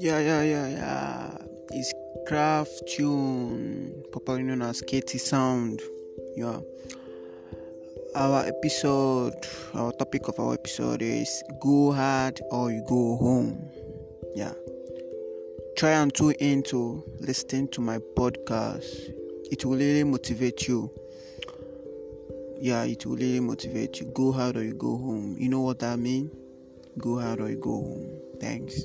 Yeah, yeah, yeah, yeah. It's Craft Tune, popularly known as KT Sound. Yeah. Our episode, our topic of our episode is Go Hard or You Go Home. Yeah. Try and tune in to listen to my podcast. It will really motivate you. Yeah, it will really motivate you. Go hard or you go home. You know what that means? Go hard or you go home. Thanks.